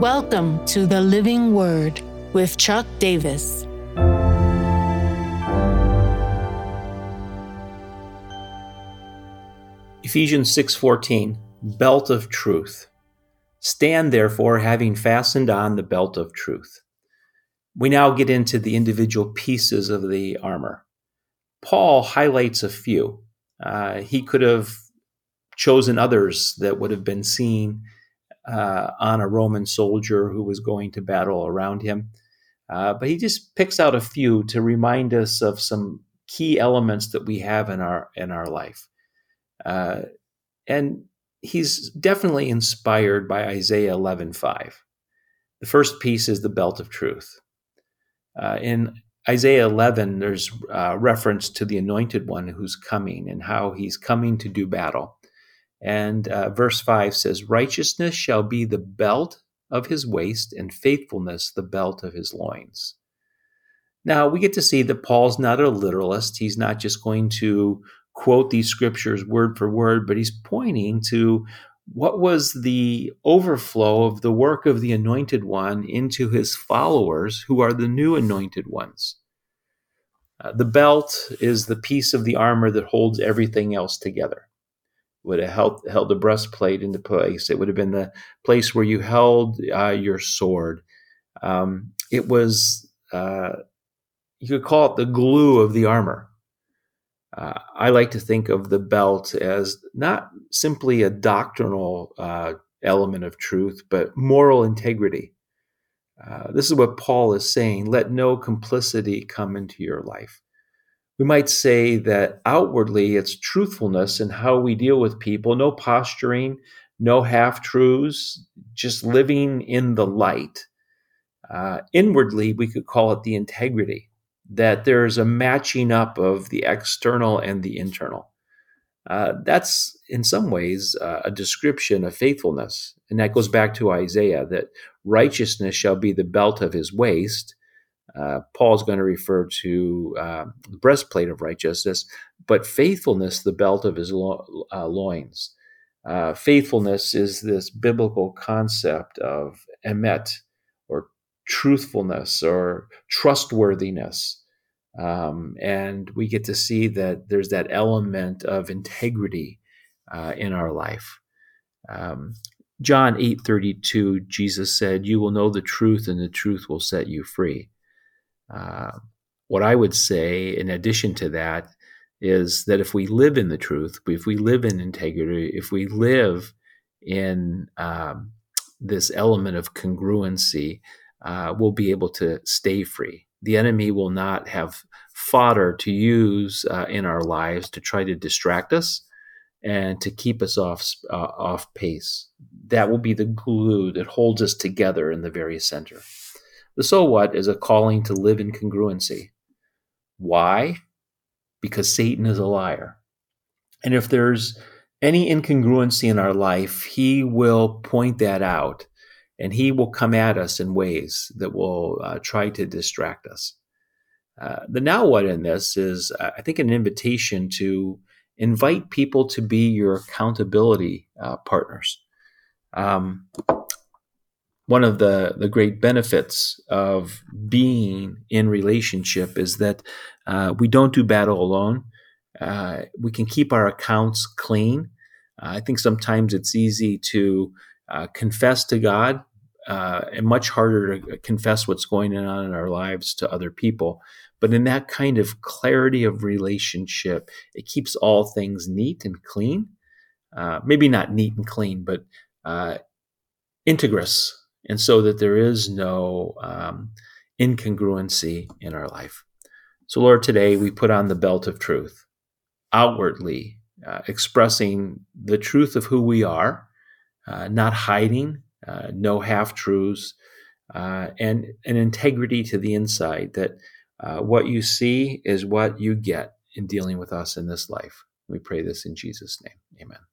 Welcome to the Living Word with Chuck Davis. Ephesians 6:14 Belt of truth. Stand therefore having fastened on the belt of truth. We now get into the individual pieces of the armor. Paul highlights a few. Uh, he could have chosen others that would have been seen uh, on a Roman soldier who was going to battle around him. Uh, but he just picks out a few to remind us of some key elements that we have in our in our life. Uh, and he's definitely inspired by Isaiah 11:5. The first piece is the belt of truth. Uh, in Isaiah 11, there's uh, reference to the anointed one who's coming and how he's coming to do battle. And uh, verse 5 says, Righteousness shall be the belt of his waist, and faithfulness the belt of his loins. Now, we get to see that Paul's not a literalist. He's not just going to quote these scriptures word for word, but he's pointing to what was the overflow of the work of the anointed one into his followers, who are the new anointed ones. Uh, the belt is the piece of the armor that holds everything else together would have held, held the breastplate into place. It would have been the place where you held uh, your sword. Um, it was, uh, you could call it the glue of the armor. Uh, I like to think of the belt as not simply a doctrinal uh, element of truth, but moral integrity. Uh, this is what Paul is saying let no complicity come into your life we might say that outwardly it's truthfulness in how we deal with people, no posturing, no half truths, just living in the light. Uh, inwardly, we could call it the integrity, that there's a matching up of the external and the internal. Uh, that's in some ways uh, a description of faithfulness. And that goes back to Isaiah that righteousness shall be the belt of his waist, uh, Paul's going to refer to uh, the breastplate of righteousness, but faithfulness, the belt of his lo- uh, loins. Uh, faithfulness is this biblical concept of emet, or truthfulness, or trustworthiness. Um, and we get to see that there's that element of integrity uh, in our life. Um, John 8:32 Jesus said, "You will know the truth and the truth will set you free." Uh, what I would say, in addition to that, is that if we live in the truth, if we live in integrity, if we live in um, this element of congruency, uh, we'll be able to stay free. The enemy will not have fodder to use uh, in our lives to try to distract us and to keep us off uh, off pace. That will be the glue that holds us together in the very center. The so what is a calling to live in congruency. Why? Because Satan is a liar. And if there's any incongruency in our life, he will point that out and he will come at us in ways that will uh, try to distract us. Uh, the now what in this is, uh, I think, an invitation to invite people to be your accountability uh, partners. Um, one of the, the great benefits of being in relationship is that uh, we don't do battle alone. Uh, we can keep our accounts clean. Uh, I think sometimes it's easy to uh, confess to God uh, and much harder to confess what's going on in our lives to other people. But in that kind of clarity of relationship, it keeps all things neat and clean. Uh, maybe not neat and clean, but integrous and so that there is no um, incongruency in our life. So, Lord, today we put on the belt of truth, outwardly uh, expressing the truth of who we are, uh, not hiding, uh, no half truths, uh, and an integrity to the inside that uh, what you see is what you get in dealing with us in this life. We pray this in Jesus' name. Amen.